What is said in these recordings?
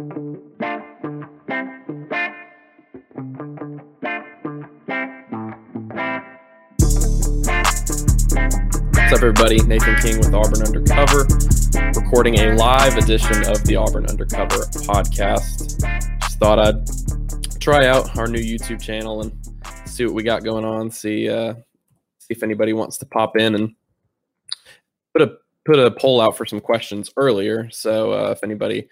What's up, everybody? Nathan King with Auburn Undercover, recording a live edition of the Auburn Undercover podcast. Just thought I'd try out our new YouTube channel and see what we got going on. See, uh, see if anybody wants to pop in and put a put a poll out for some questions earlier. So uh, if anybody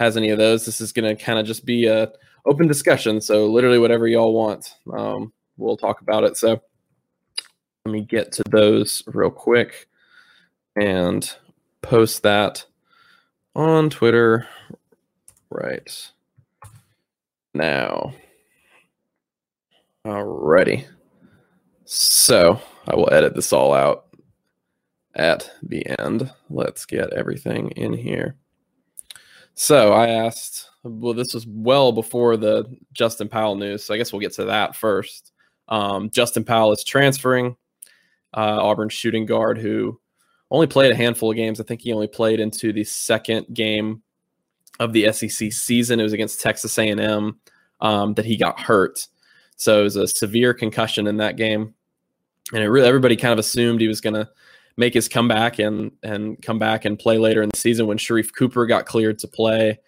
has any of those, this is going to kind of just be a open discussion. So literally whatever y'all want, um, we'll talk about it. So let me get to those real quick and post that on Twitter right now. Alrighty. So I will edit this all out at the end. Let's get everything in here. So I asked, well, this was well before the Justin Powell news. So I guess we'll get to that first. Um, Justin Powell is transferring uh, Auburn shooting guard who only played a handful of games. I think he only played into the second game of the SEC season. It was against Texas A&M um, that he got hurt. So it was a severe concussion in that game, and it really everybody kind of assumed he was going to make his comeback and and come back and play later in the season when Sharife Cooper got cleared to play.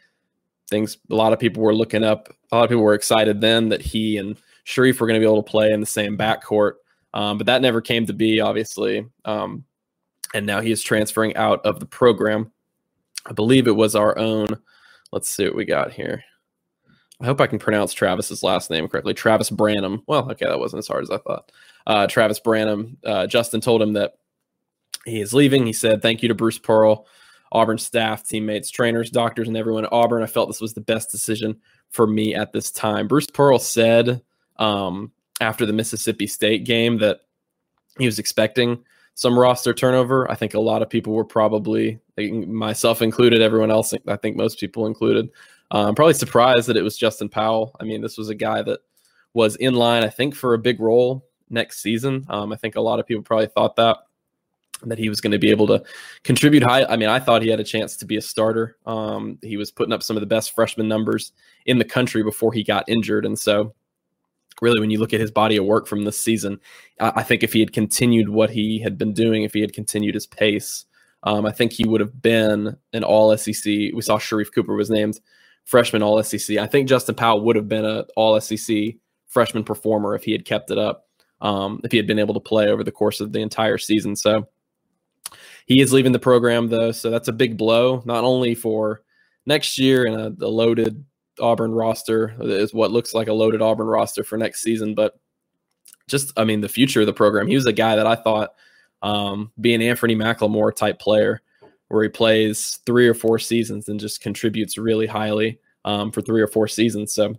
Things a lot of people were looking up. A lot of people were excited then that he and Sharife were going to be able to play in the same backcourt. Um, but that never came to be, obviously. Um, and now he is transferring out of the program. I believe it was our own. Let's see what we got here. I hope I can pronounce Travis's last name correctly. Travis Branham. Well, okay, that wasn't as hard as I thought. Uh, Travis Branham. Uh, Justin told him that he is leaving. He said, Thank you to Bruce Pearl, Auburn staff, teammates, trainers, doctors, and everyone at Auburn. I felt this was the best decision for me at this time. Bruce Pearl said um, after the Mississippi State game that he was expecting some roster turnover. I think a lot of people were probably, myself included, everyone else, I think most people included, um, probably surprised that it was Justin Powell. I mean, this was a guy that was in line, I think, for a big role next season. Um, I think a lot of people probably thought that that he was going to be able to contribute high. I mean, I thought he had a chance to be a starter. Um, he was putting up some of the best freshman numbers in the country before he got injured, and so really when you look at his body of work from this season, I think if he had continued what he had been doing, if he had continued his pace, um, I think he would have been an all SEC. We saw Sharife Cooper was named freshman all SEC. I think Justin Powell would have been an all SEC freshman performer if he had kept it up, um, if he had been able to play over the course of the entire season. So he is leaving the program though. So that's a big blow, not only for next year and a, a loaded Auburn roster is what looks like a loaded Auburn roster for next season. But just, I mean, the future of the program. He was a guy that I thought um, be an Anfernee McLemore type player, where he plays three or four seasons and just contributes really highly um, for three or four seasons. So,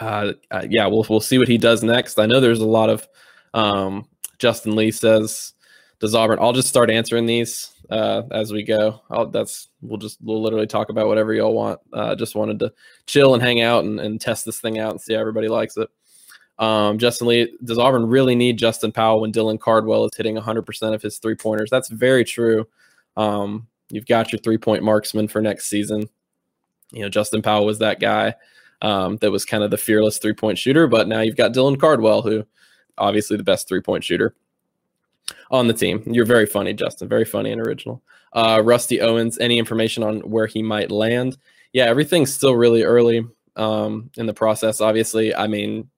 uh, uh, yeah, we'll we'll see what he does next. I know there's a lot of um, Justin Lee says does Auburn. I'll just start answering these uh, as we go. I'll, that's we'll just we'll literally talk about whatever y'all want. Uh, just wanted to chill and hang out and, and test this thing out and see how everybody likes it. Um, Justin Lee, does Auburn really need Justin Powell when Dylan Cardwell is hitting 100% of his three pointers? That's very true. Um, you've got your three point marksman for next season. You know, Justin Powell was that guy um, that was kind of the fearless three point shooter, but now you've got Dylan Cardwell, who obviously the best three point shooter on the team. You're very funny, Justin. Very funny and original. Uh, Rusty Owens, any information on where he might land? Yeah, everything's still really early um, in the process. Obviously, I mean,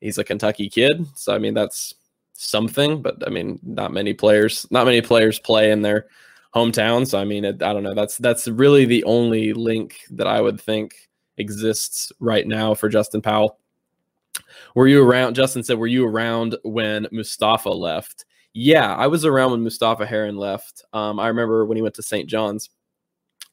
he's a Kentucky kid, so I mean that's something. But I mean, not many players, not many players play in their hometown. So I mean, it, I don't know. That's that's really the only link that I would think exists right now for Justin Powell. Were you around? Justin said, "Were you around when Mustapha left?" Yeah, I was around when Mustapha Heron left. Um, I remember when he went to St. John's.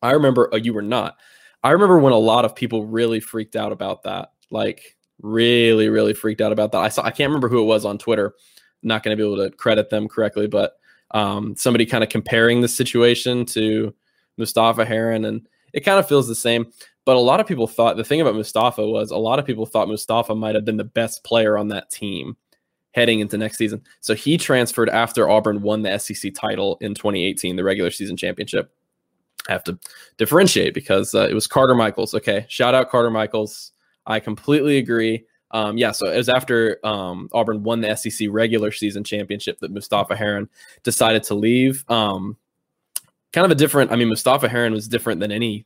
I remember oh, you were not. I remember when a lot of people really freaked out about that. Like really, really freaked out about that. I saw I can't remember who it was on Twitter. Not going to be able to credit them correctly, but um, somebody kind of comparing the situation to Mustapha Heron, and it kind of feels the same. But a lot of people thought the thing about Mustapha was a lot of people thought Mustapha might have been the best player on that team heading into next season. So he transferred after Auburn won the SEC title in 2018, the regular season championship. I have to differentiate because uh, it was Carter Michaels. Okay, shout out Carter Michaels. I completely agree. Um, yeah, so it was after um, Auburn won the SEC regular season championship that Mustapha Heron decided to leave. Um, kind of a different. I mean, Mustapha Heron was different than any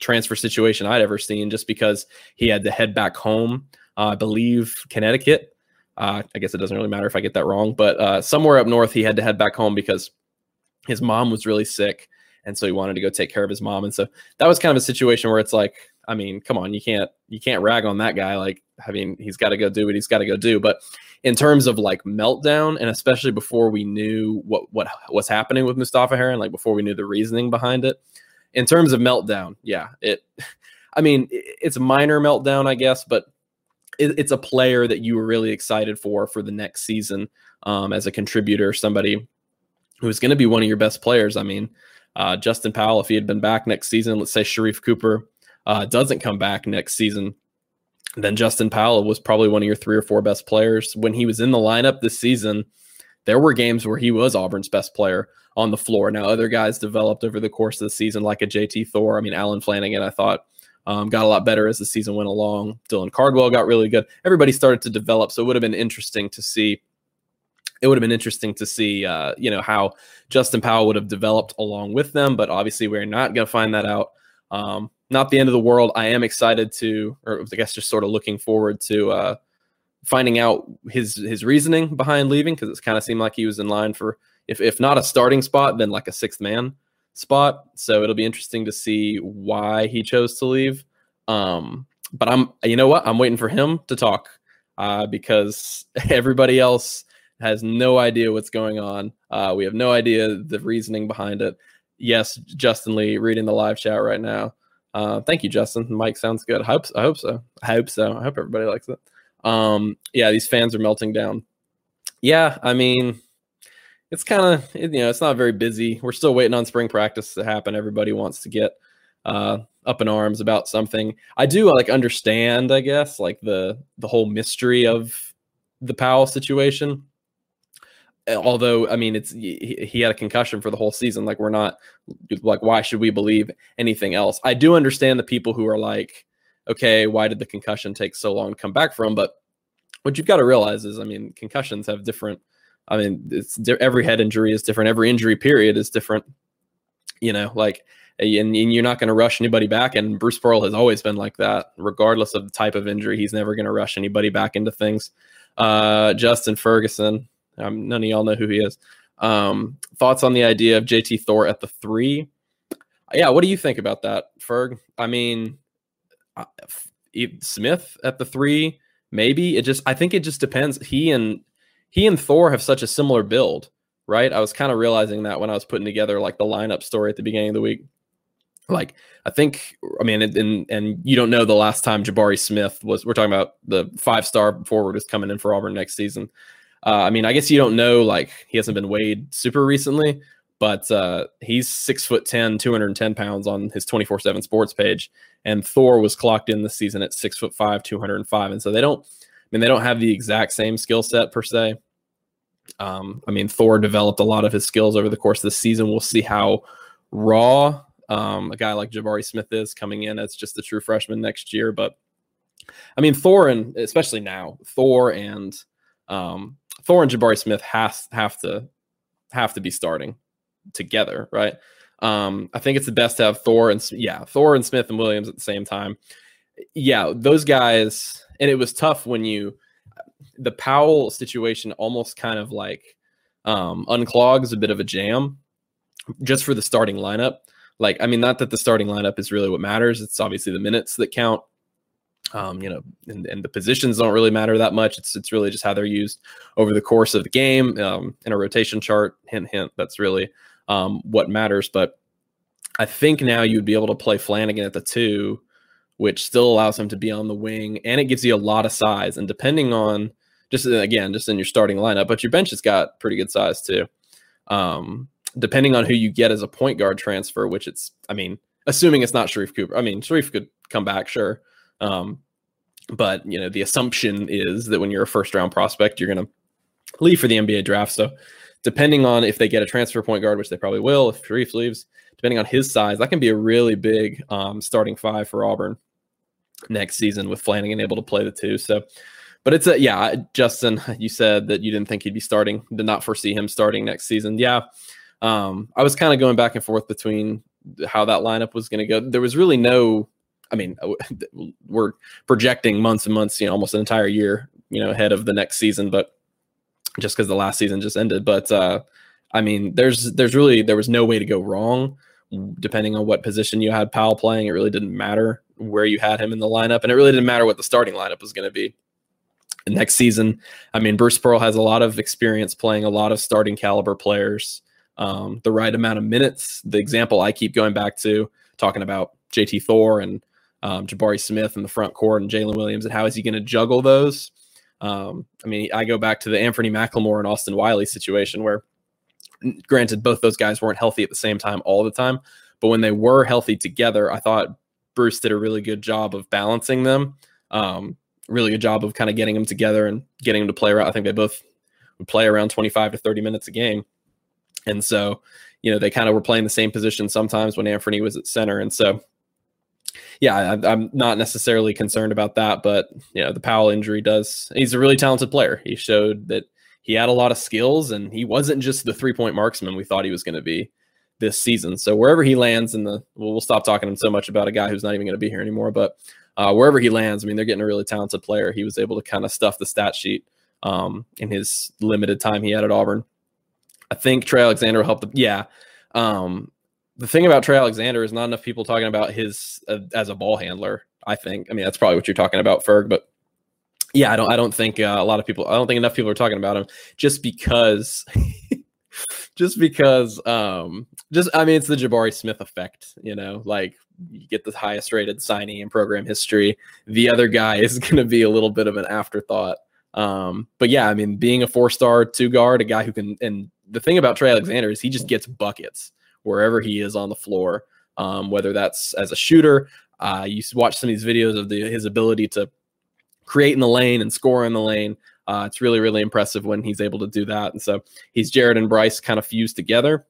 transfer situation I'd ever seen, just because he had to head back home. Uh, I believe Connecticut. Uh, I guess it doesn't really matter if I get that wrong, but uh, somewhere up north, he had to head back home because his mom was really sick, and so he wanted to go take care of his mom. And so that was kind of a situation where it's like, I mean, come on, you can't you can't rag on that guy. Like, I mean, he's got to go do what he's got to go do. But in terms of like meltdown, and especially before we knew what what was happening with Mustapha Heron, like before we knew the reasoning behind it, in terms of meltdown, yeah, it. I mean, it's a minor meltdown, I guess, but it, it's a player that you were really excited for for the next season um, as a contributor, somebody who's going to be one of your best players. I mean, uh, Justin Powell, if he had been back next season, let's say Sharife Cooper uh, doesn't come back next season, then Justin Powell was probably one of your three or four best players. When he was in the lineup this season, there were games where he was Auburn's best player on the floor. Now, other guys developed over the course of the season, like a JT Thor. I mean, Allen Flanigan, I thought um, got a lot better as the season went along. Dylan Cardwell got really good. Everybody started to develop, so it would have been interesting to see. It would have been interesting to see, uh, you know, how Justin Powell would have developed along with them. But obviously, we're not going to find that out. Um, not the end of the world. I am excited to, or I guess just sort of looking forward to uh, finding out his his reasoning behind leaving because it kind of seemed like he was in line for if if not a starting spot, then like a sixth man spot. So it'll be interesting to see why he chose to leave. Um, but I'm, you know what? I'm waiting for him to talk uh, because everybody else has no idea what's going on. Uh, we have no idea the reasoning behind it. Yes, Justin Lee reading the live chat right now. Uh, thank you, Justin. Mike sounds good. I hope, I hope so. I hope so. I hope everybody likes it. Um, yeah, these fans are melting down. Yeah, I mean, it's kind of you know it's not very busy. We're still waiting on spring practice to happen. Everybody wants to get uh, up in arms about something. I do like understand, I guess, like the the whole mystery of the Powell situation. Eh, although, I mean, it's he, he had a concussion for the whole season. Like, we're not like, why should we believe anything else? I do understand the people who are like, okay, why did the concussion take so long to come back from? But what you've got to realize is, I mean, concussions have different I mean, it's every head injury is different. Every injury period is different. You know, like, and, and you're not going to rush anybody back. And Bruce Pearl has always been like that, regardless of the type of injury. He's never going to rush anybody back into things. Uh, Justin Ferguson, um, none of y'all know who he is. Um, thoughts on the idea of JT Thor at the three? Yeah, what do you think about that, Ferg? I mean, Smith at the three, maybe it just. I think it just depends. He and he and Thor have such a similar build, right? I was kind of realizing that when I was putting together like the lineup story at the beginning of the week. Like I think, I mean, and and you don't know the last time Jabari Smith was. We're talking about the five star forward is coming in for Auburn next season. Uh, I mean, I guess you don't know. Like he hasn't been weighed super recently, but uh, he's six foot 10, 210 pounds on his 24 7 sports page. And Thor was clocked in this season at six foot five, 205. And so they don't, mean, they don't have the exact same skill set per se. Um, I mean, Thor developed a lot of his skills over the course of the season. We'll see how raw um, a guy like Jabari Smith is coming in as just a true freshman next year. But I mean, Thor and especially now, Thor and um, Thor and Jabari Smith has have to have to be starting together, right? Um, I think it's the best to have Thor and yeah, Thor and Smith and Williams at the same time. Yeah, those guys and it was tough when you the Powell situation almost kind of like um, unclogs a bit of a jam just for the starting lineup. Like, I mean, not that the starting lineup is really what matters. It's obviously the minutes that count. Um, you know, and, and the positions don't really matter that much. It's it's really just how they're used over the course of the game um, in a rotation chart. Hint, hint. That's really um, what matters. But I think now you'd be able to play Flanigan at the two which still allows him to be on the wing and it gives you a lot of size. And depending on just again, just in your starting lineup, but your bench has got pretty good size too. Um, depending on who you get as a point guard transfer, which it's, I mean, assuming it's not Sharife Cooper. I mean, Sharife could come back, sure. Um, but you know, the assumption is that when you're a first round prospect, you're going to leave for the NBA draft. So depending on if they get a transfer point guard, which they probably will, if Sharife leaves, depending on his size, that can be a really big um, starting five for Auburn next season with Flanigan able to play the two. So, but it's a yeah, Justin. You said that you didn't think he'd be starting, did not foresee him starting next season. Yeah, um, I was kind of going back and forth between how that lineup was going to go. There was really no. I mean, we're projecting months and months, you know, almost an entire year, you know, ahead of the next season, but just because the last season just ended. But uh, I mean, there's there's really there was no way to go wrong depending on what position you had Powell playing. It really didn't matter where you had him in the lineup, and it really didn't matter what the starting lineup was going to be. And next season, I mean, Bruce Pearl has a lot of experience playing a lot of starting caliber players, um, the right amount of minutes. The example I keep going back to, talking about JT Thor and um, Jabari Smith in the front court and Jaylin Williams, and how is he going to juggle those? Um, I mean, I go back to the Anfernee McLemore and Austin Wiley situation where granted, both those guys weren't healthy at the same time all the time, but when they were healthy together, I thought Bruce did a really good job of balancing them. Um, really good job of kind of getting them together and getting them to play around. I think they both would play around 25 to 30 minutes a game. And so, you know, they kind of were playing the same position sometimes when Anfernee was at center. And so, yeah, I, I'm not necessarily concerned about that, but you know, the Powell injury does. He's a really talented player. He showed that he had a lot of skills and he wasn't just the three point marksman we thought he was going to be this season. So wherever he lands in the, well, stop talking so much about a guy who's not even going to be here anymore. But uh, wherever he lands, I mean, they're getting a really talented player. He was able to kind of stuff the stat sheet um, in his limited time he had at Auburn. I think Trey Alexander helped. The, yeah. Um, the thing about Trey Alexander is not enough people talking about his uh, as a ball handler. I think. I mean, that's probably what you're talking about, Ferg. But yeah, I don't. I don't think uh, a lot of people. I don't think enough people are talking about him just because. just because. Um. Just. I mean, it's the Jabari Smith effect. You know, like you get the highest rated signing in program history. The other guy is going to be a little bit of an afterthought. Um. But yeah, I mean, being a four star two guard, a guy who can. And the thing about Trey Alexander is he just gets buckets wherever he is on the floor. Um. Whether that's as a shooter. Uh, you watch some of these videos of the, his ability to create in the lane and score in the lane. Uh, it's really, really impressive when he's able to do that. And so he's Jared and Bryce kind of fused together.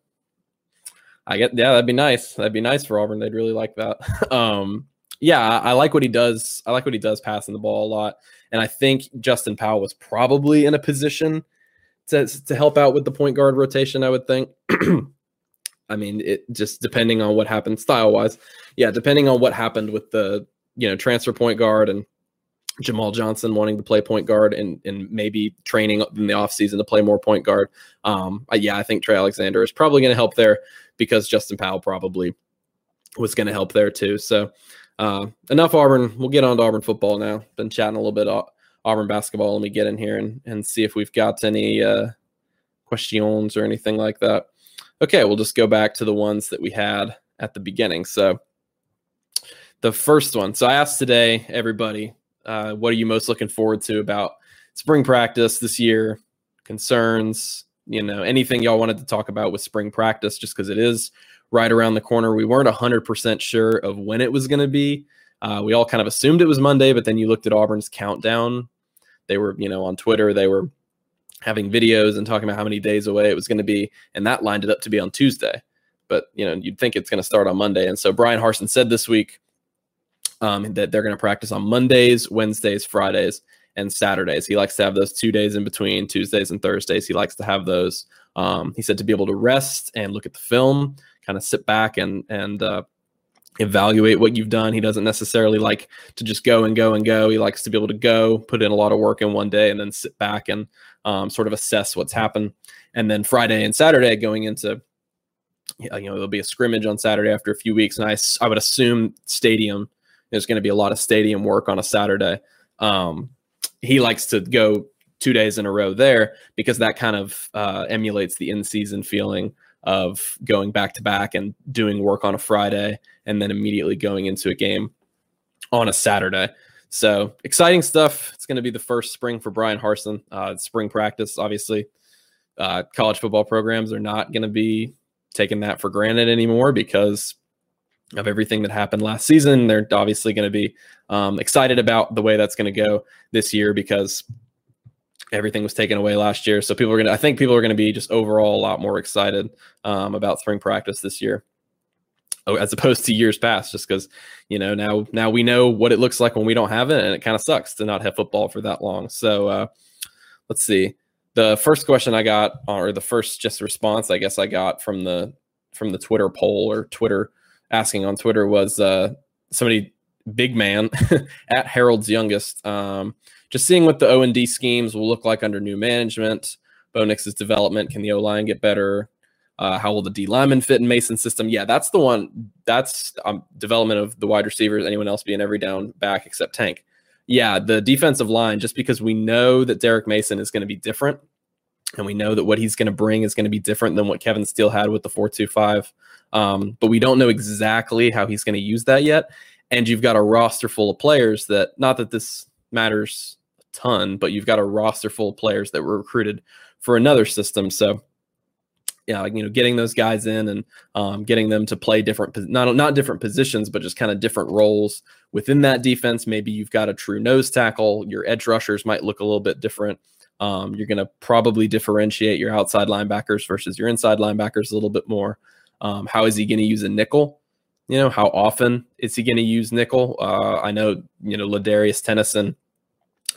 I get, yeah, that'd be nice. That'd be nice for Auburn. They'd really like that. um, yeah, I, I like what he does. I like what he does passing the ball a lot. And I think Justin Powell was probably in a position to, to help out with the point guard rotation, I would think. I mean, it just depending on what happened style wise. Yeah, depending on what happened with the, you know, transfer point guard and Jamal Johnson wanting to play point guard and and maybe training in the offseason to play more point guard. Um, yeah, I think Trey Alexander is probably going to help there because Justin Powell probably was going to help there too. So uh, enough Auburn. We'll get on to Auburn football now. Been chatting a little bit Auburn basketball. Let me get in here and, and see if we've got any uh, questions or anything like that. Okay, we'll just go back to the ones that we had at the beginning. So the first one. So I asked today, everybody, uh, what are you most looking forward to about spring practice this year? Concerns, you know, anything y'all wanted to talk about with spring practice, just because it is right around the corner. We weren't 100% sure of when it was going to be. Uh, we all kind of assumed it was Monday, but then you looked at Auburn's countdown. They were, you know, on Twitter, they were having videos and talking about how many days away it was going to be. And that lined it up to be on Tuesday. But, you know, you'd think it's going to start on Monday. And so Bryan Harsin said this week um, that they're going to practice on Mondays, Wednesdays, Fridays, and Saturdays. He likes to have those two days in between, Tuesdays and Thursdays. He likes to have those. Um, he said to be able to rest and look at the film, kind of sit back and and uh, evaluate what you've done. He doesn't necessarily like to just go and go and go. He likes to be able to go, put in a lot of work in one day, and then sit back and um, sort of assess what's happened. And then Friday and Saturday going into you know there'll be a scrimmage on Saturday after a few weeks, and I I would assume stadium there's going to be a lot of stadium work on a Saturday. Um, he likes to go two days in a row there because that kind of uh, emulates the in season feeling of going back to back and doing work on a Friday and then immediately going into a game on a Saturday. So exciting stuff. It's going to be the first spring for Bryan Harsin. Uh, spring practice, obviously. Uh, college football programs are not going to be taking that for granted anymore because of everything that happened last season. They're obviously going to be um, excited about the way that's going to go this year because everything was taken away last year. So people are going to, I think people are going to be just overall a lot more excited um, about spring practice this year. oh, as opposed to years past, just because you know now now we know what it looks like when we don't have it, and it kind of sucks to not have football for that long. So uh, let's see. The first question I got, or the first just response I guess I got from the from the Twitter poll or Twitter asking on Twitter was uh, somebody big man at Harold's youngest. Um, just seeing what the O and D schemes will look like under new management. Bo Nix's development. Can the O line get better? Uh, how will the D lineman fit in Mason's system? Yeah, that's the one. That's um, development of the wide receivers. Anyone else being every down back except Tank. Yeah, the defensive line. Just because we know that Derek Mason is going to be different, and we know that what he's going to bring is going to be different than what Kevin Steele had with the four two five. Um, but we don't know exactly how he's going to use that yet. And you've got a roster full of players that, not that this matters a ton, but you've got a roster full of players that were recruited for another system. So yeah, you know, getting those guys in and um, getting them to play different, not not different positions, but just kind of different roles within that defense. Maybe you've got a true nose tackle. Your edge rushers might look a little bit different. Um, you're going to probably differentiate your outside linebackers versus your inside linebackers a little bit more. Um, how is he going to use a nickel? You know, how often is he going to use nickel? Uh, I know, you know, LaDarius Tennison,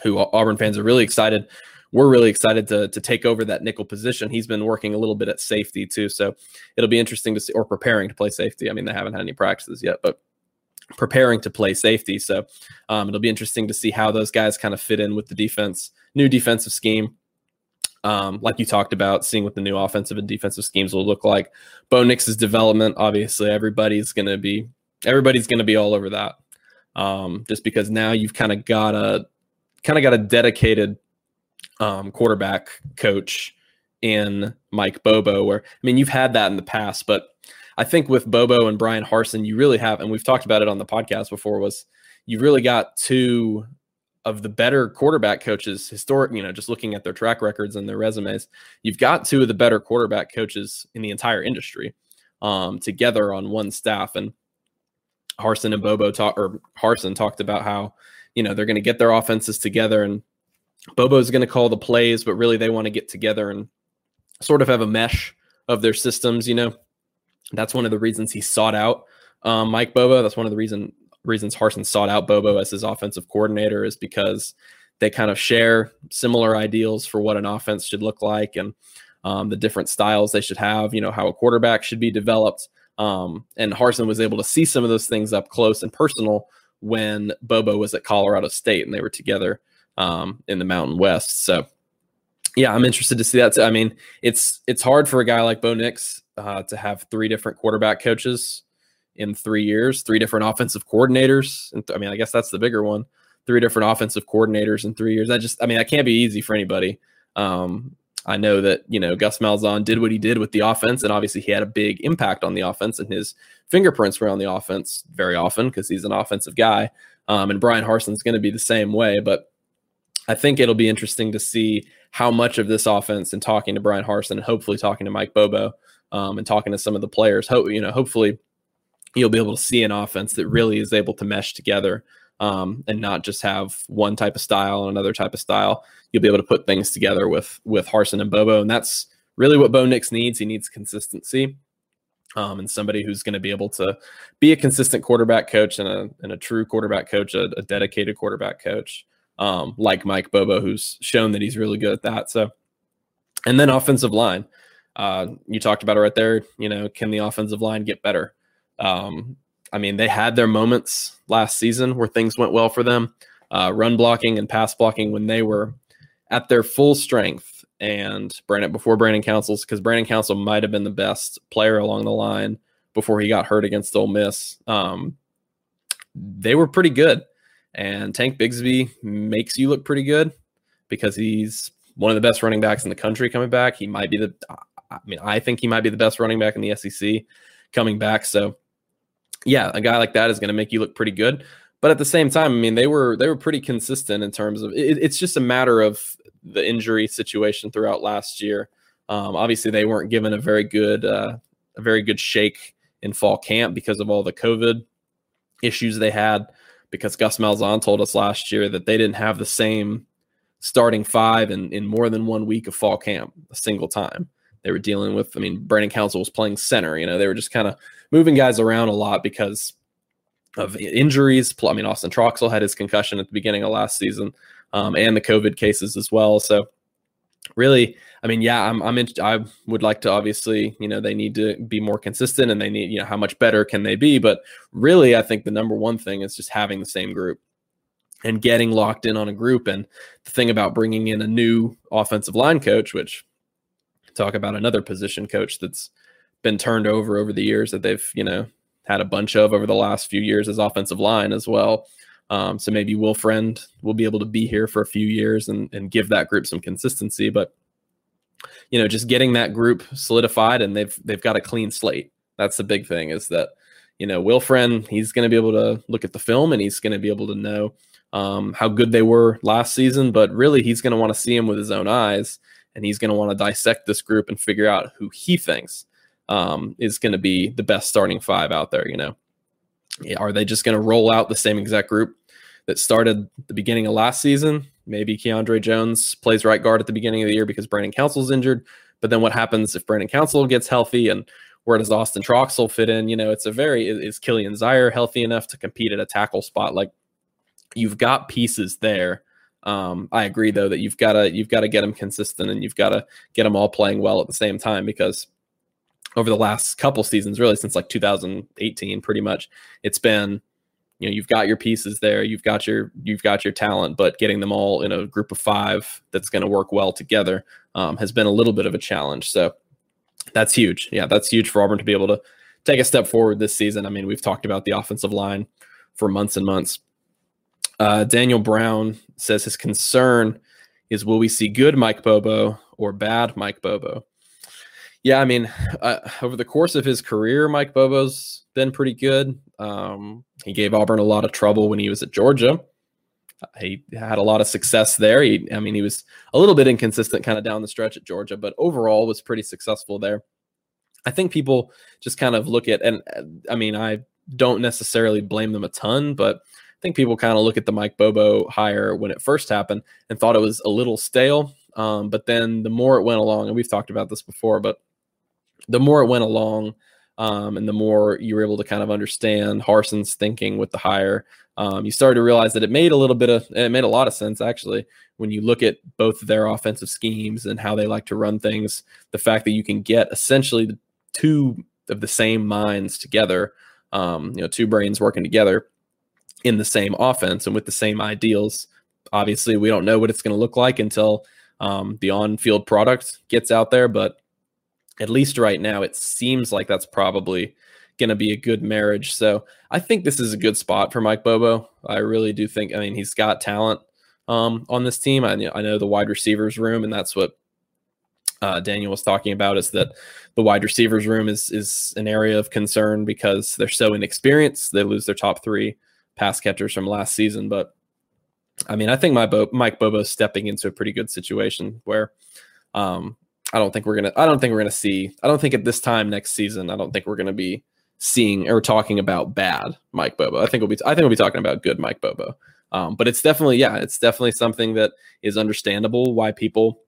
who Auburn fans are really excited we're really excited to to take over that nickel position. He's been working a little bit at safety too, so it'll be interesting to see or preparing to play safety. I mean, they haven't had any practices yet, but preparing to play safety. So um, it'll be interesting to see how those guys kind of fit in with the defense, new defensive scheme. Um, like you talked about, seeing what the new offensive and defensive schemes will look like. Bo Nix's development, obviously, everybody's going to be everybody's going to be all over that. Um, just because now you've kind of got a kind of got a dedicated um, quarterback coach in Mike Bobo, where I mean, you've had that in the past, but I think with Bobo and Bryan Harsin, you really have, and we've talked about it on the podcast before, was you've really got two of the better quarterback coaches, historic, you know, just looking at their track records and their resumes, you've got two of the better quarterback coaches in the entire industry um, together on one staff. And Harsin and Bobo talk, or Harsin talked about how, you know, they're going to get their offenses together and Bobo's going to call the plays, but really they want to get together and sort of have a mesh of their systems. You know, that's one of the reasons he sought out um, Mike Bobo. That's one of the reason reasons Harsin sought out Bobo as his offensive coordinator is because they kind of share similar ideals for what an offense should look like and um, the different styles they should have. You know, how a quarterback should be developed. Um, and Harsin was able to see some of those things up close and personal when Bobo was at Colorado State and they were together um, in the Mountain West. So, yeah, I'm interested to see that. Too. I mean, it's it's hard for a guy like Bo Nix uh, to have three different quarterback coaches in three years, three different offensive coordinators. And th- I mean, I guess that's the bigger one. Three different offensive coordinators in three years. That just, I mean, that can't be easy for anybody. Um, I know that you know Gus Malzahn did what he did with the offense, and obviously he had a big impact on the offense, and his fingerprints were on the offense very often because he's an offensive guy. Um, and Bryan Harsin's going to be the same way, but I think it'll be interesting to see how much of this offense and talking to Bryan Harsin and hopefully talking to Mike Bobo um, and talking to some of the players. Hope you know, hopefully you'll be able to see an offense that really is able to mesh together um, and not just have one type of style and another type of style. You'll be able to put things together with with Harsin and Bobo, and that's really what Bo Nix needs. He needs consistency. Um, and somebody who's going to be able to be a consistent quarterback coach and a, and a true quarterback coach, a, a dedicated quarterback coach um, like Mike Bobo, who's shown that he's really good at that. So, and then offensive line. Uh, you talked about it right there. You know, can the offensive line get better? Um, I mean, they had their moments last season where things went well for them, uh, run blocking and pass blocking when they were at their full strength. And Brandon before Brandon Councils, because Brandon Council might have been the best player along the line before he got hurt against Ole Miss. Um, they were pretty good. And Tank Bigsby makes you look pretty good because he's one of the best running backs in the country coming back. He might be the, I mean, I think he might be the best running back in the SEC coming back. So, yeah, a guy like that is going to make you look pretty good. But at the same time, I mean, they were they were pretty consistent in terms of it, it's just a matter of the injury situation throughout last year. Um, obviously, they weren't given a very good uh, a very good shake in fall camp because of all the COVID issues they had because Gus Malzahn told us last year that they didn't have the same starting five in, in more than one week of fall camp a single time. They were dealing with, I mean, Brandon Council was playing center. You know, they were just kind of moving guys around a lot because of injuries. I mean, Austin Troxell had his concussion at the beginning of last season, um, and the COVID cases as well. So really, I mean, yeah, I'm, I'm in, I would like to obviously, you know, they need to be more consistent and they need, you know, how much better can they be? But really, I think the number one thing is just having the same group and getting locked in on a group. And the thing about bringing in a new offensive line coach, which talk about another position coach that's been turned over over the years that they've, you know, had a bunch of over the last few years as offensive line as well. Um, so maybe Will Friend will be able to be here for a few years and, and give that group some consistency. But you know, just getting that group solidified and they've they've got a clean slate. That's the big thing is that you know Will Friend he's going to be able to look at the film and he's going to be able to know um, how good they were last season. But really, he's going to want to see him with his own eyes and he's going to want to dissect this group and figure out who he thinks um, is going to be the best starting five out there. You know, are they just going to roll out the same exact group that started the beginning of last season? Maybe Keiondre Jones plays right guard at the beginning of the year because Brandon Council's injured. But then what happens if Brandon Council gets healthy and where does Austin Troxell fit in? You know, it's a very is Kilian Zierer healthy enough to compete at a tackle spot? Like you've got pieces there. Um, I agree though that you've got to you've got to get them consistent and you've got to get them all playing well at the same time because over the last couple seasons, really since like 2018, pretty much, it's been you know you've got your pieces there, you've got your you've got your talent, but getting them all in a group of five that's going to work well together um, has been a little bit of a challenge. So that's huge. Yeah, that's huge for Auburn to be able to take a step forward this season. I mean, we've talked about the offensive line for months and months. Uh, Daniel Brown says his concern is will we see good Mike Bobo or bad Mike Bobo? Yeah, I mean, uh, over the course of his career, Mike Bobo's been pretty good. Um, he gave Auburn a lot of trouble when he was at Georgia. He had a lot of success there. He, I mean, he was a little bit inconsistent kind of down the stretch at Georgia, but overall was pretty successful there. I think people just kind of look at, and uh, I mean, I don't necessarily blame them a ton, but I think people kind of look at the Mike Bobo hire when it first happened and thought it was a little stale. Um, but then the more it went along, and we've talked about this before, but the more it went along um, and the more you were able to kind of understand Harsin's thinking with the hire, um, you started to realize that it made a little bit of it made a lot of sense actually when you look at both their offensive schemes and how they like to run things. The fact that you can get essentially two of the same minds together, um, you know, two brains working together in the same offense and with the same ideals. Obviously, we don't know what it's going to look like until um, the on-field product gets out there, but at least right now, it seems like that's probably going to be a good marriage. So I think this is a good spot for Mike Bobo. I really do think. I mean, he's got talent um, on this team. I, I know the wide receivers room, and that's what uh, Daniel was talking about. Is that the wide receivers room is is an area of concern because they're so inexperienced. They lose their top three pass catchers from last season, but I mean, I think my Bo- Mike Bobo's stepping into a pretty good situation where um, I don't think we're gonna. I don't think we're gonna see. I don't think at this time next season. I don't think we're gonna be seeing or talking about bad Mike Bobo. I think we'll be. I think we'll be talking about good Mike Bobo. Um, but it's definitely, yeah, it's definitely something that is understandable why people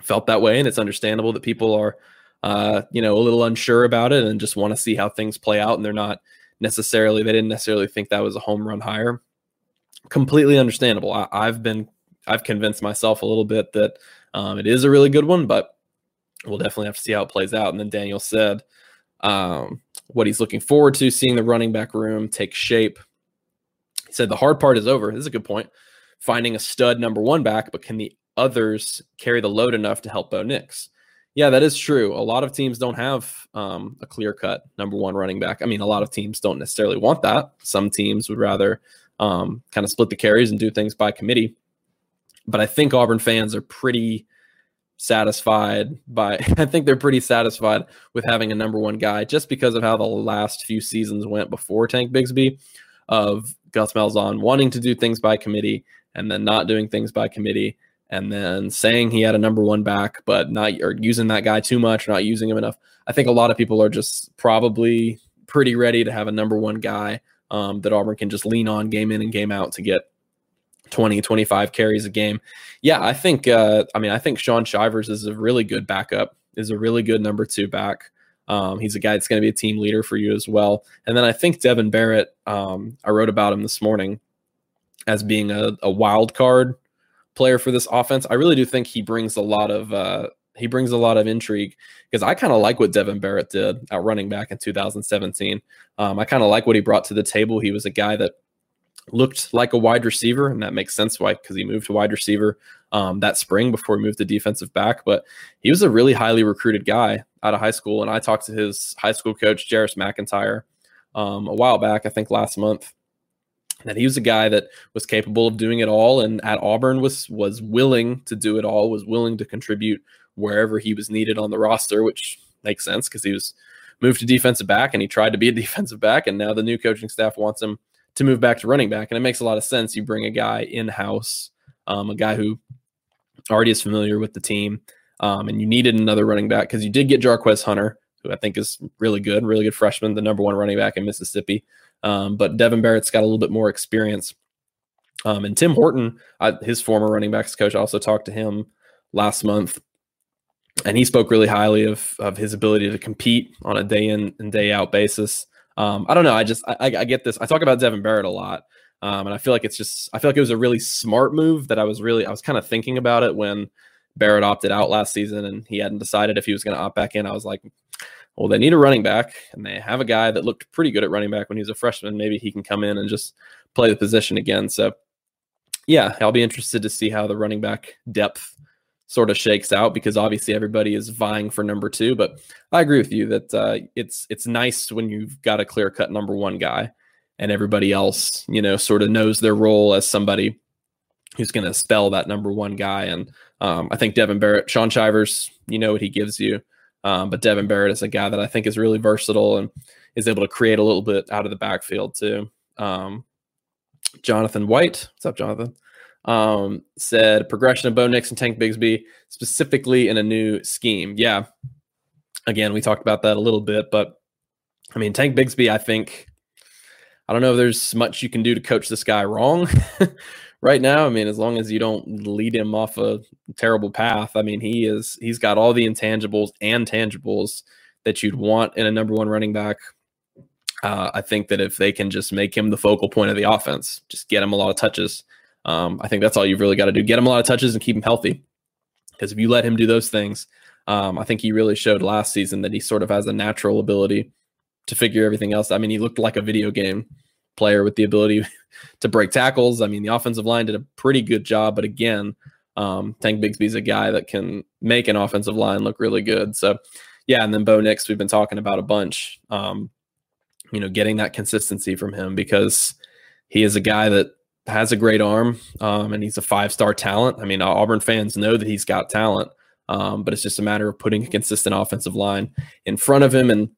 felt that way, and it's understandable that people are, uh, you know, a little unsure about it and just want to see how things play out, and they're not necessarily. They didn't necessarily think that was a home run hire. Completely understandable. I, I've been. I've convinced myself a little bit that um, it is a really good one, but we'll definitely have to see how it plays out. And then Daniel said um, what he's looking forward to seeing the running back room take shape. He said the hard part is over. This is a good point. Finding a stud number one back, but can the others carry the load enough to help Bo Nix? Yeah, that is true. A lot of teams don't have um, a clear cut number one running back. I mean, a lot of teams don't necessarily want that. Some teams would rather um, kind of split the carries and do things by committee. But I think Auburn fans are pretty satisfied by I think they're pretty satisfied with having a number one guy just because of how the last few seasons went before Tank Bigsby of Gus Malzahn wanting to do things by committee and then not doing things by committee and then saying he had a number one back but not or using that guy too much not using him enough. I think a lot of people are just probably pretty ready to have a number one guy um, that Auburn can just lean on game in and game out to get 20, 25 carries a game. Yeah, I think, uh, I mean, I think Shaun Shivers is a really good backup, is a really good number two back. Um, he's a guy that's going to be a team leader for you as well. And then I think Devan Barrett, um, I wrote about him this morning as being a, a, wild card player for this offense. I really do think he brings a lot of uh, he brings a lot of intrigue because I kind of like what Devan Barrett did at running back in 2017. Um, I kind of like what he brought to the table. He was a guy that looked like a wide receiver, and that makes sense why because he moved to wide receiver um, that spring before he moved to defensive back. But he was a really highly recruited guy out of high school, and I talked to his high school coach, Jarris McIntyre, um, a while back, I think last month, that he was a guy that was capable of doing it all, and at Auburn was was willing to do it all, was willing to contribute wherever he was needed on the roster, which makes sense because he was moved to defensive back and he tried to be a defensive back, and now the new coaching staff wants him to move back to running back. And it makes a lot of sense. You bring a guy in house, um, a guy who already is familiar with the team, um, and you needed another running back because you did get Jarquez Hunter, who I think is really good, really good freshman, the number one running back in Mississippi. Um, but Devan Barrett's got a little bit more experience. Um, and Tim Horton, I, his former running backs coach, also talked to him last month, and he spoke really highly of of his ability to compete on a day in and day out basis. Um, I don't know. I just I, I, get this. I talk about Devan Barrett a lot, um, and I feel like it's just I feel like it was a really smart move that I was really I was kind of thinking about it when Barrett opted out last season and he hadn't decided if he was going to opt back in. I was like, well, they need a running back, and they have a guy that looked pretty good at running back when he was a freshman. Maybe he can come in and just play the position again. So, yeah, I'll be interested to see how the running back depth sort of shakes out because obviously everybody is vying for number two. But I agree with you that uh, it's it's nice when you've got a clear cut number one guy and everybody else, you know, sort of knows their role as somebody who's going to spell that number one guy. And um, I think Devan Barrett, Shaun Shivers, you know what he gives you. Um, but Devan Barrett is a guy that I think is really versatile and is able to create a little bit out of the backfield too. Um, Jonathan White, what's up, Jonathan? Um, said progression of Bo Nix and Tank Bigsby specifically in a new scheme. Yeah. Again, we talked about that a little bit, but I mean, Tank Bigsby, I think, I don't know if there's much you can do to coach this guy wrong right now. I mean, as long as you don't lead him off a terrible path, I mean, he is, he's got all the intangibles and tangibles that you'd want in a number one running back. Uh, I think that if they can just make him the focal point of the offense, just get him a lot of touches, um, I think that's all you've really got to do. Get him a lot of touches and keep him healthy. Because if you let him do those things, um, I think he really showed last season that he sort of has a natural ability to figure everything else. I mean, he looked like a video game player with the ability to break tackles. I mean, the offensive line did a pretty good job, but again, um, Tank Bigsby's a guy that can make an offensive line look really good. So, yeah, and then Bo Nix, we've been talking about a bunch. Um, you know, getting that consistency from him because he is a guy that has a great arm, um, and he's a five star talent. I mean, Auburn fans know that he's got talent, um, but it's just a matter of putting a consistent offensive line in front of him and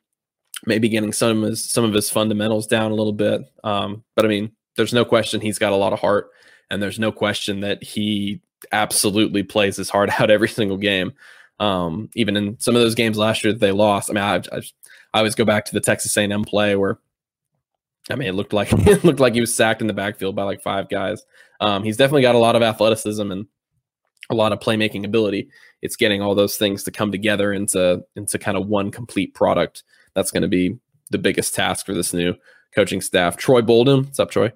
maybe getting some of his some of his fundamentals down a little bit. Um, but I mean, there's no question he's got a lot of heart, and there's no question that he absolutely plays his heart out every single game. Um, even in some of those games last year that they lost. I mean, I, I, I always go back to the Texas A&M play where I mean, it looked like it looked like he was sacked in the backfield by like five guys. Um, he's definitely got a lot of athleticism and a lot of playmaking ability. It's getting all those things to come together into into kind of one complete product. That's going to be the biggest task for this new coaching staff. Troy Bolden, what's up, Troy?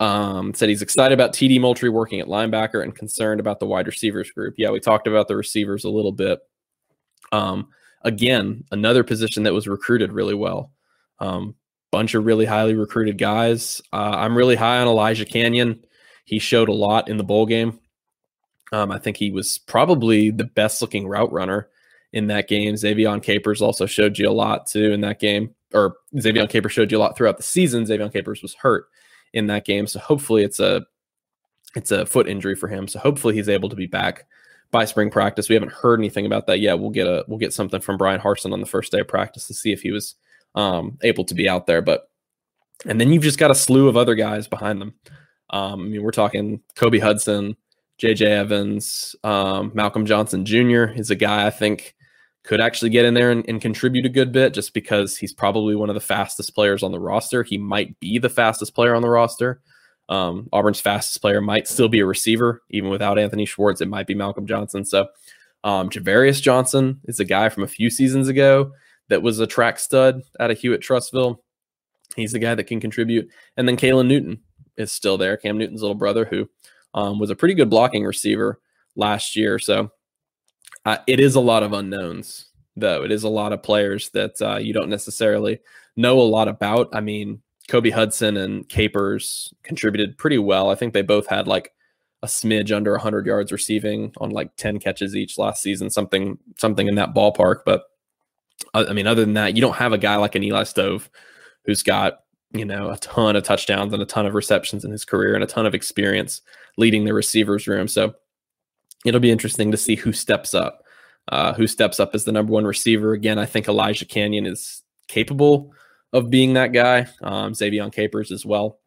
Um, said he's excited about TD Moultrie working at linebacker and concerned about the wide receivers group. Yeah, we talked about the receivers a little bit. Um, again, another position that was recruited really well. Um, bunch of really highly recruited guys. Uh, I'm really high on Elijah Canion. He showed a lot in the bowl game. Um, I think he was probably the best looking route runner in that game. Ze'Vian Capers also showed you a lot too in that game, or Ze'Vian Capers showed you a lot throughout the season. Ze'Vian Capers was hurt in that game, so hopefully it's a it's a foot injury for him. So hopefully he's able to be back by spring practice. We haven't heard anything about that yet. We'll get a we'll get something from Bryan Harsin on the first day of practice to see if he was um, able to be out there. But and then you've just got a slew of other guys behind them. Um, I mean, we're talking Kobe Hudson, JJ Evans, um, Malcolm Johnson Jr. is a guy I think could actually get in there and, and, contribute a good bit just because he's probably one of the fastest players on the roster. He might be the fastest player on the roster. Um, Auburn's fastest player might still be a receiver, even without Anthony Schwartz. It might be Malcolm Johnson. So, um, Javarius Johnson is a guy from a few seasons ago that was a track stud out of Hewitt Trussville. He's the guy that can contribute. And then Caylin Newton is still there, Cam Newton's little brother, who um, was a pretty good blocking receiver last year. So uh, it is a lot of unknowns, though. It is a lot of players that uh, you don't necessarily know a lot about. I mean, Kobe Hudson and Capers contributed pretty well. I think they both had like a smidge under 100 yards receiving on like 10 catches each last season, something something in that ballpark. But I mean, other than that, you don't have a guy like an Eli Stove who's got you know a ton of touchdowns and a ton of receptions in his career and a ton of experience leading the receivers room. So it'll be interesting to see who steps up. Uh, who steps up as the number one receiver? Again, I think Elijah Canion is capable of being that guy. Um, Ze'Vian Capers as well.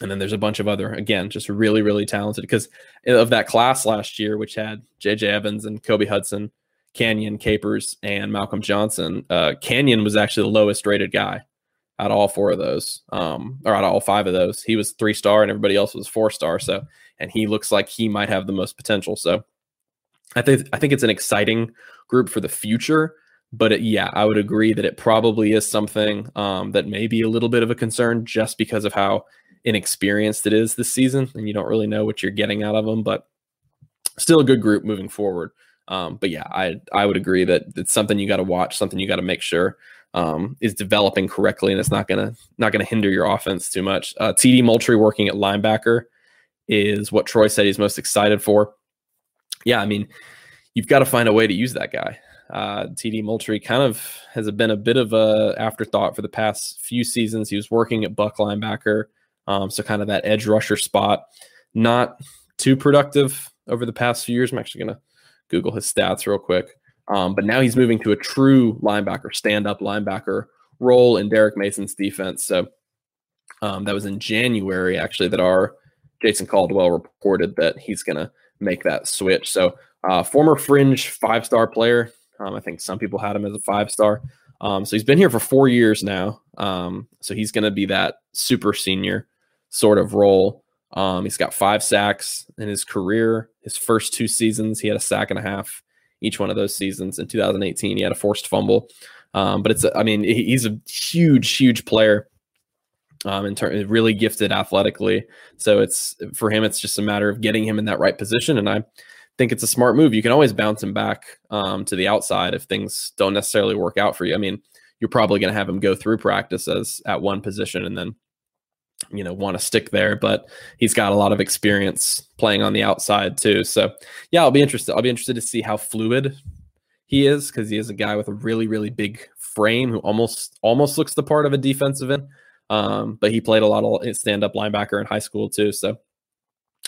And then there's a bunch of other, again, just really, really talented because of that class last year, which had JJ Evans and Kobe Hudson, Canion, Capers, and Malcolm Johnson. Uh, Canion was actually the lowest rated guy out of all four of those, um, or out of all five of those. He was three star and everybody else was four star. So, and he looks like he might have the most potential. So, I think I think it's an exciting group for the future. But it, yeah, I would agree that it probably is something um, that may be a little bit of a concern just because of how inexperienced it is this season, and you don't really know what you're getting out of them. But still a good group moving forward. Um, but yeah, I I would agree that it's something you got to watch, something you got to make sure um, is developing correctly, and it's not gonna not gonna hinder your offense too much. Uh, TD Moultrie working at linebacker is what Troy said he's most excited for. Yeah, I mean, you've got to find a way to use that guy. Uh, TD Moultrie kind of has been a bit of a afterthought for the past few seasons. He was working at Buck linebacker, um, so kind of that edge rusher spot. Not too productive over the past few years. I'm actually gonna Google his stats real quick. Um, but now he's moving to a true linebacker, stand up linebacker role in Derek Mason's defense. So um, that was in January, actually, that our Jason Caldwell reported that he's going to make that switch. So, uh, former fringe five star player. Um, I think some people had him as a five star. Um, so he's been here for four years now. Um, so he's going to be that super senior sort of role. Um, he's got five sacks in his career. His first two seasons, he had a sack and a half each one of those seasons. In 2018, he had a forced fumble. Um, but it's, I mean, he's a huge, huge player. Um, in turn, really gifted athletically. So it's for him, it's just a matter of getting him in that right position. And I think it's a smart move. You can always bounce him back um, to the outside if things don't necessarily work out for you. I mean, you're probably going to have him go through practice as at one position and then you know want to stick there but he's got a lot of experience playing on the outside too. So yeah i'll be interested i'll be interested to see how fluid he is because he is a guy with a really really big frame who almost almost looks the part of a defensive end. Um, but he played a lot of stand-up linebacker in high school too. So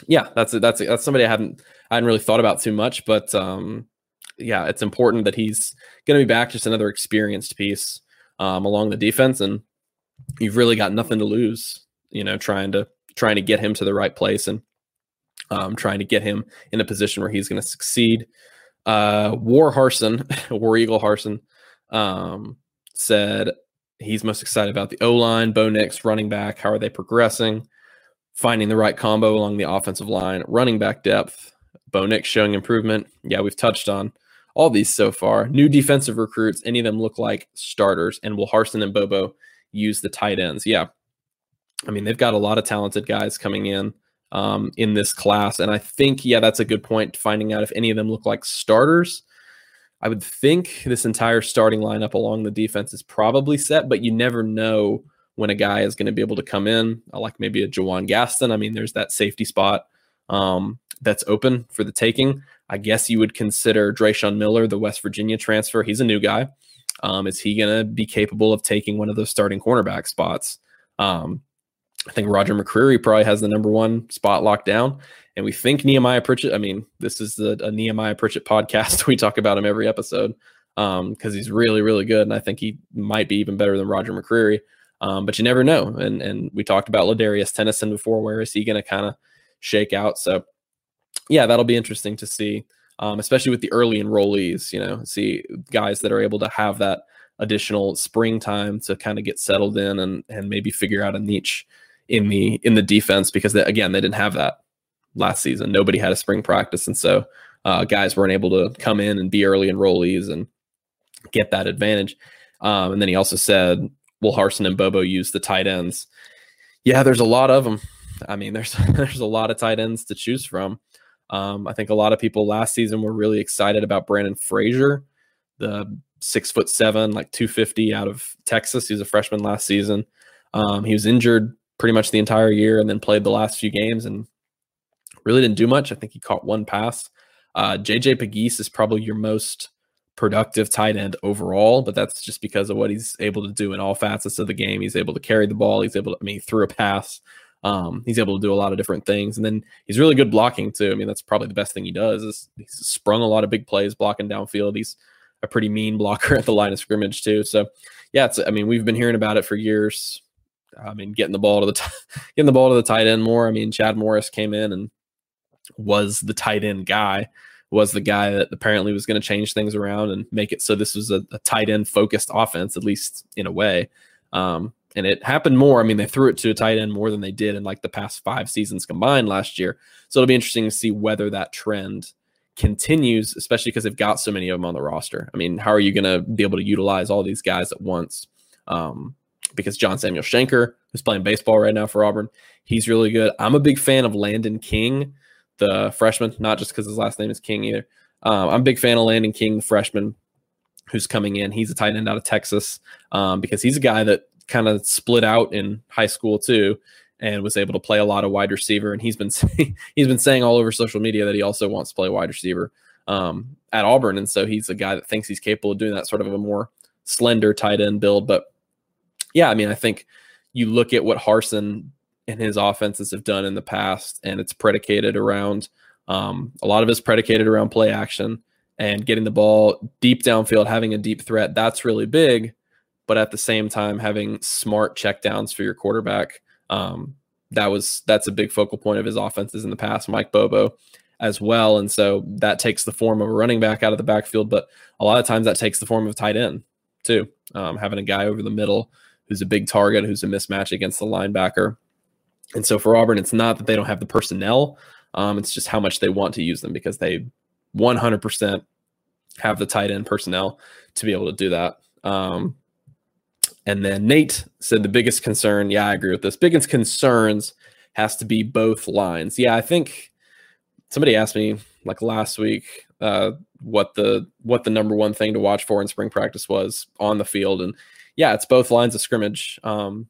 yeah that's a, that's a, that's somebody i hadn't i hadn't really thought about too much but um, yeah it's important that he's going to be back just another experienced piece um, along the defense and you've really got nothing to lose you know, trying to trying to get him to the right place and um, trying to get him in a position where he's going to succeed. Uh, War Harsin, War Eagle Harsin, um, said he's most excited about the O line, Bo Nix, running back. How are they progressing? Finding the right combo along the offensive line, running back depth. Bo Nix showing improvement. Yeah, we've touched on all these so far. New defensive recruits. Any of them look like starters. And will Harsin and Bobo use the tight ends? Yeah, I mean, they've got a lot of talented guys coming in um, in this class. And I think, yeah, that's a good point. Finding out if any of them look like starters. I would think this entire starting lineup along the defense is probably set, but you never know when a guy is going to be able to come in, uh, like maybe a Juwan Gaston. I mean, there's that safety spot um, that's open for the taking. I guess you would consider Dreshun Miller, the West Virginia transfer. He's a new guy. Um, is he going to be capable of taking one of those starting cornerback spots? Um, I think Roger McCreary probably has the number one spot locked down. And we think Nehemiah Pritchett, I mean, this is a, a Nehemiah Pritchett podcast. We talk about him every episode because um, he's really, really good. And I think he might be even better than Roger McCreary. Um, but you never know. And and we talked about LaDarius Tennison before. Where is he going to kind of shake out? So, yeah, that'll be interesting to see, um, especially with the early enrollees. You know, see guys that are able to have that additional springtime to kind of get settled in and and maybe figure out a niche in the in the defense because they, again they didn't have that last season. Nobody had a spring practice, and so uh, guys weren't able to come in and be early enrollees and get that advantage. Um, and then he also said, "Will Harsin and Bobo use the tight ends?" Yeah, there's a lot of them. I mean, there's there's a lot of tight ends to choose from. Um, I think a lot of people last season were really excited about Brandon Frazier, the six foot seven, like 250 out of Texas. He was a freshman last season. Um, he was injured pretty much the entire year and then played the last few games and really didn't do much. I think he caught one pass. Uh, JJ Pegues is probably your most productive tight end overall, but that's just because of what he's able to do in all facets of the game. He's able to carry the ball. He's able to, I mean, through a pass. Um, he's able to do a lot of different things, and then he's really good blocking too. I mean, that's probably the best thing he does. Is he's sprung a lot of big plays blocking downfield. He's a pretty mean blocker at the line of scrimmage too. So, yeah, it's. I mean, we've been hearing about it for years. I mean, getting the ball to the t- getting the ball to the tight end more. I mean, Chad Morris came in and was the tight end guy. Was the guy that apparently was going to change things around and make it so this was a, a tight end focused offense, at least in a way. Um, and it happened more. I mean, they threw it to a tight end more than they did in like the past five seasons combined last year. So it'll be interesting to see whether that trend continues, especially because they've got so many of them on the roster. I mean, how are you going to be able to utilize all these guys at once? Um, because John Samuel Shenker, who's playing baseball right now for Auburn, he's really good. I'm a big fan of Landon King, the freshman, not just because his last name is King either. Um, I'm a big fan of Landon King, the freshman, who's coming in. He's a tight end out of Texas um, because he's a guy that kind of split out in high school too and was able to play a lot of wide receiver and he's been he's been saying all over social media that he also wants to play wide receiver um, at Auburn and so he's a guy that thinks he's capable of doing that sort of a more slender tight end build but yeah I mean I think you look at what Harsin and his offenses have done in the past and it's predicated around um, a lot of it's predicated around play action and getting the ball deep downfield having a deep threat that's really big but at the same time having smart checkdowns for your quarterback. Um, that was that's a big focal point of his offenses in the past, Mike Bobo as well. And so that takes the form of a running back out of the backfield, but a lot of times that takes the form of tight end too. Um, having a guy over the middle who's a big target, who's a mismatch against the linebacker. And so for Auburn, it's not that they don't have the personnel, um, it's just how much they want to use them because they 100% have the tight end personnel to be able to do that. Um, and then Nate said the biggest concern, yeah, I agree with this. Biggest concerns has to be both lines. Yeah, I think somebody asked me like last week uh, what the what the number one thing to watch for in spring practice was on the field, and yeah, it's both lines of scrimmage. Um,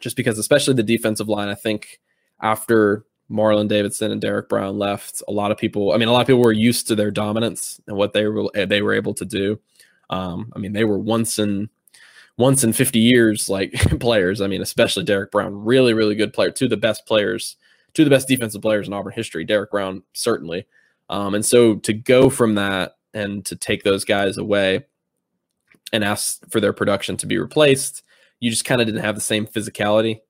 just because, especially the defensive line, I think after Marlon Davidson and Derrick Brown left, a lot of people. I mean, a lot of people were used to their dominance and what they were they were able to do. Um, I mean, they were once in once in 50 years like players. I mean, especially Derrick Brown, really, really good player, two of the best players, two of the best defensive players in Auburn history. Derrick Brown, certainly. Um, and so to go from that and to take those guys away and ask for their production to be replaced, you just kind of didn't have the same physicality.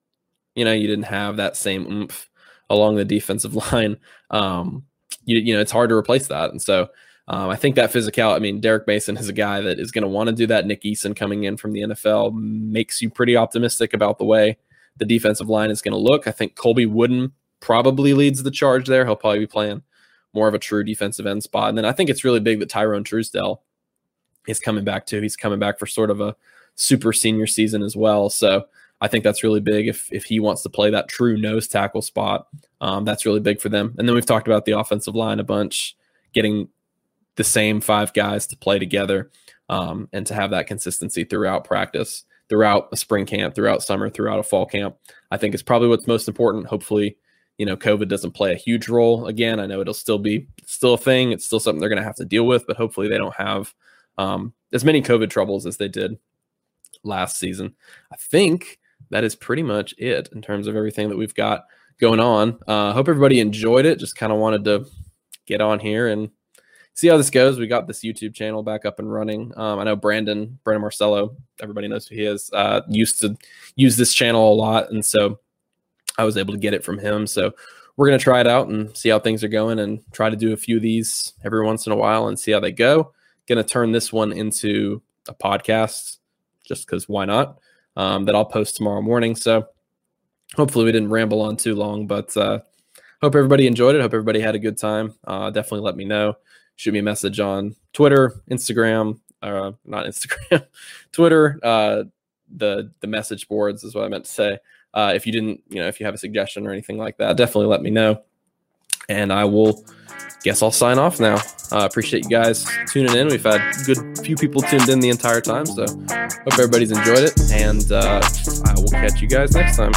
You know, you didn't have that same oomph along the defensive line. Um, you, you know, it's hard to replace that. And so um, I think that physical, I mean, Derek Mason is a guy that is going to want to do that. Nick Eason coming in from the NFL makes you pretty optimistic about the way the defensive line is going to look. I think Colby Wooden probably leads the charge there. He'll probably be playing more of a true defensive end spot. And then I think it's really big that Tyrone Truesdell is coming back too. He's coming back for sort of a super senior season as well. So I think that's really big if if he wants to play that true nose tackle spot. Um, that's really big for them. And then we've talked about the offensive line a bunch, getting the same five guys to play together um, and to have that consistency throughout practice, throughout a spring camp, throughout summer, throughout a fall camp. I think is probably what's most important. Hopefully, you know, COVID doesn't play a huge role again. I know it'll still be still a thing. It's still something they're going to have to deal with, but hopefully they don't have um, as many COVID troubles as they did last season. I think that is pretty much it in terms of everything that we've got going on. I uh, hope everybody enjoyed it. Just kind of wanted to get on here and see how this goes. We got this YouTube channel back up and running. Um, I know Brandon, Brandon Marcello, everybody knows who he is, uh, used to use this channel a lot. And so I was able to get it from him. So we're going to try it out and see how things are going and try to do a few of these every once in a while and see how they go. Going to turn this one into a podcast just because why not? Um, that I'll post tomorrow morning. So hopefully we didn't ramble on too long, but uh, hope everybody enjoyed it. Hope everybody had a good time. Uh, definitely let me know shoot me a message on Twitter, Instagram, uh, not Instagram, Twitter, uh, the the message boards is what I meant to say. Uh, if you didn't, you know, if you have a suggestion or anything like that, definitely let me know. And I will guess I'll sign off now. Uh, appreciate you guys tuning in. We've had good few people tuned in the entire time, so hope everybody's enjoyed it. And uh, I will catch you guys next time.